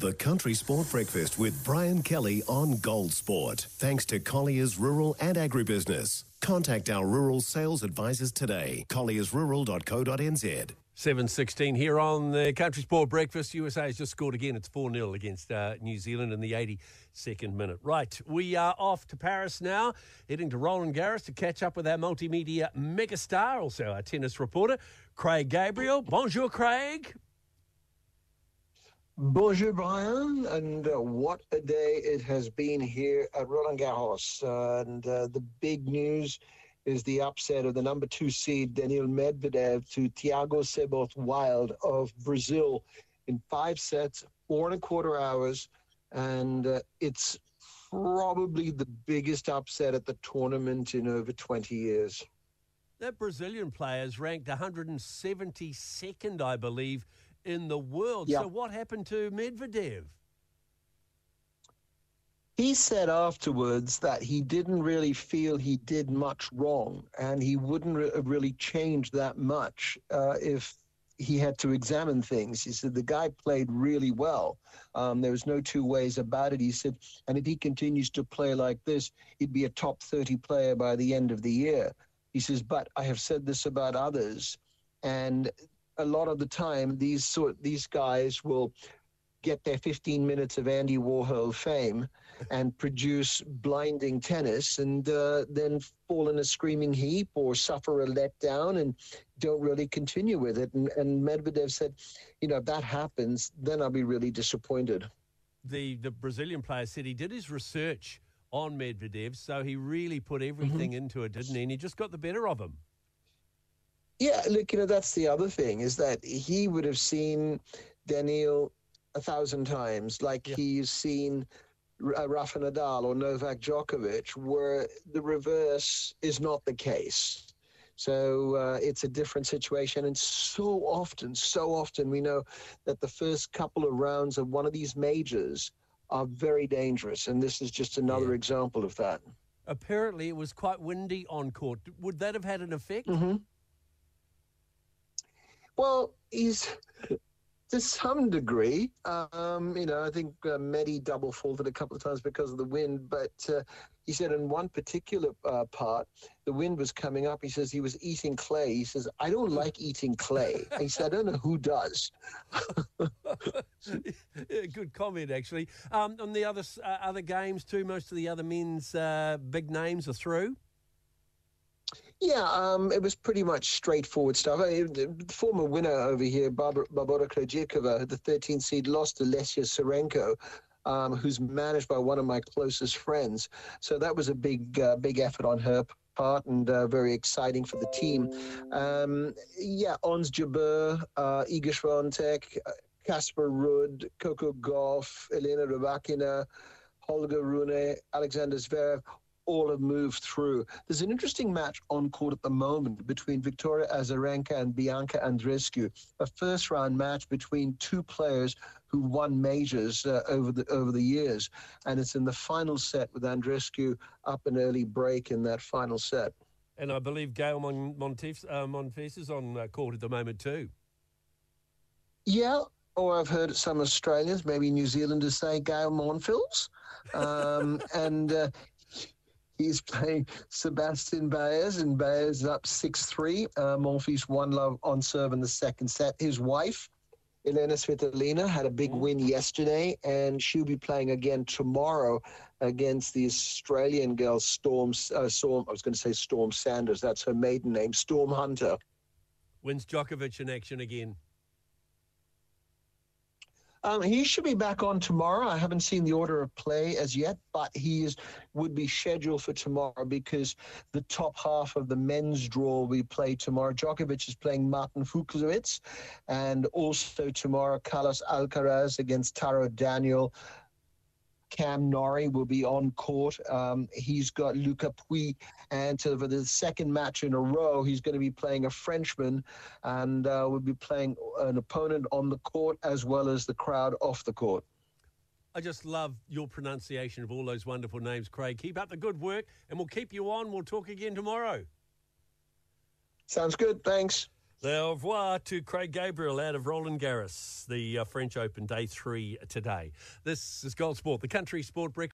The Country Sport Breakfast with Brian Kelly on Gold Sport. Thanks to Colliers Rural and Agribusiness. Contact our rural sales advisors today. colliersrural.co.nz. 7.16 here on the Country Sport Breakfast. USA has just scored again. It's 4 0 against uh, New Zealand in the 82nd minute. Right, we are off to Paris now, heading to Roland Garros to catch up with our multimedia megastar, also our tennis reporter, Craig Gabriel. Bonjour, Craig. Bonjour, Brian, and uh, what a day it has been here at Roland Garros. Uh, and uh, the big news is the upset of the number two seed Daniil Medvedev to Thiago Seyboth Wild of Brazil in five sets, four and a quarter hours, and uh, it's probably the biggest upset at the tournament in over 20 years. That Brazilian player is ranked 172nd, I believe, in the world. Yeah. So what happened to Medvedev? He said afterwards that he didn't really feel he did much wrong, and he wouldn't re- have really changed that much uh, if he had to examine things. He said the guy played really well. Um, there was no two ways about it. He said, and if he continues to play like this, he'd be a top 30 player by the end of the year. He says, but I have said this about others, and a lot of the time, these sort these guys will get their 15 minutes of Andy Warhol fame and produce blinding tennis and uh, then fall in a screaming heap or suffer a letdown and don't really continue with it. And, and Medvedev said, you know, if that happens, then I'll be really disappointed. The, the Brazilian player said he did his research on Medvedev, so he really put everything into it, didn't he? And he just got the better of him. Yeah, look, you know, that's the other thing is that he would have seen Daniil a thousand times, like Yeah. he's seen uh, Rafa Nadal or Novak Djokovic, where the reverse is not the case. So uh, it's a different situation. And so often, so often, we know that the first couple of rounds of one of these majors are very dangerous. And this is just another Yeah. example of that. Apparently, it was quite windy on court. Would that have had an effect? hmm Well, he's to some degree. Um, you know, I think uh, double faulted a couple of times because of the wind, but uh, he said in one particular uh, part, the wind was coming up. He says he was eating clay. He says, I don't like eating clay. he said, I don't know who does. Yeah, Good comment, actually. Um, on the other uh, other games too, most of the other men's uh, big names are through. Yeah, um, it was pretty much straightforward stuff. I, the former winner over here, Barbara, Barbara Krejcikova, the 13th seed, lost to Lesia Tsurenko, um, who's managed by one of my closest friends. So that was a big, uh, big effort on her part and uh, very exciting for the team. Um, yeah, Ons Jabeur, uh, Iga Swiatek, uh, Casper Ruud, Coco Gauff, Elena Rybakina, Holger Rune, Alexander Zverev, all have moved through. There's an interesting match on court at the moment between Victoria Azarenka and Bianca Andreescu, a first round match between two players who won majors uh, over the over the years, and it's in the final set with Andreescu up an early break in that final set. And I believe Gail Mon- Monteith, uh, Monfils is on uh, court at the moment too. Yeah, or I've heard some Australians, maybe New Zealanders say Gail Monfils, um, and. Uh, He's playing Sebastian Baez, and Baez is up 6 3. Uh, Monfils one love on serve in the second set. His wife, Elina Svitolina, had a big win yesterday, and she'll be playing again tomorrow against the Australian girl, Storm, uh, Storm I was going to say Storm Sanders. That's her maiden name, Storm Hunter. Wins Djokovic in action again. Um, he should be back on tomorrow. I haven't seen the order of play as yet, but he is would be scheduled for tomorrow because the top half of the men's draw will be played tomorrow. Djokovic is playing Martin Fucsovics, and also tomorrow Carlos Alcaraz against Taro Daniel. Cam Norrie will be on court. Um, he's got Luca Pouille, and for the second match in a row, he's going to be playing a Frenchman, and uh, will be playing an opponent on the court as well as the crowd off the court. I just love your pronunciation of all those wonderful names, Craig. Keep up the good work, and we'll keep you on. We'll talk again tomorrow. Sounds good. Thanks. Au revoir to Craig Gabriel out of Roland Garros, the uh, French Open Day 3 today. This is Gold Sport, the country sport breakfast.